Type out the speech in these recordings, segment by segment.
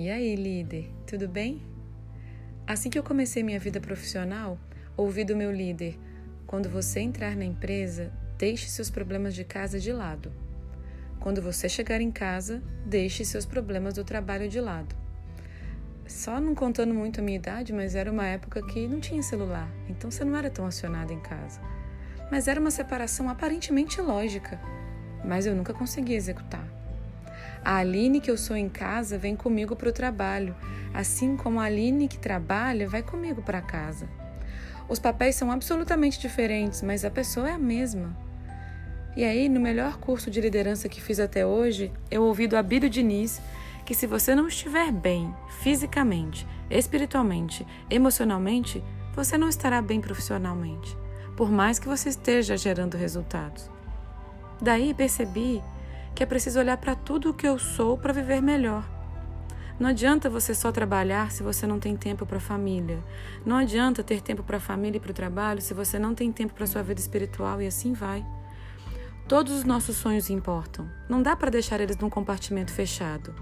E aí, líder, tudo bem? Assim que eu comecei minha vida profissional, ouvi do meu líder: quando você entrar na empresa, deixe seus problemas de casa de lado. Quando você chegar em casa, deixe seus problemas do trabalho de lado. Só não contando muito a minha idade, mas era uma época que não tinha celular, então você não era tão acionado em casa. Mas era uma separação aparentemente lógica, mas eu nunca consegui executar. A Aline que eu sou em casa vem comigo para o trabalho, assim como a Aline que trabalha vai comigo para casa. Os papéis são absolutamente diferentes, mas a pessoa é a mesma. E aí, no melhor curso de liderança que fiz até hoje, eu ouvi do Abílio Diniz que se você não estiver bem fisicamente, espiritualmente, emocionalmente, você não estará bem profissionalmente, por mais que você esteja gerando resultados. Daí percebi que é preciso olhar para tudo o que eu sou para viver melhor. Não adianta você só trabalhar se você não tem tempo para a família. Não adianta ter tempo para a família e para o trabalho se você não tem tempo para a sua vida espiritual e assim vai. Todos os nossos sonhos importam. Não dá para deixar eles num compartimento fechado.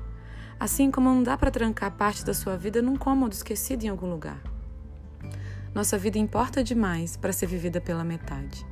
Assim como não dá para trancar parte da sua vida num cômodo esquecido em algum lugar. Nossa vida importa demais para ser vivida pela metade.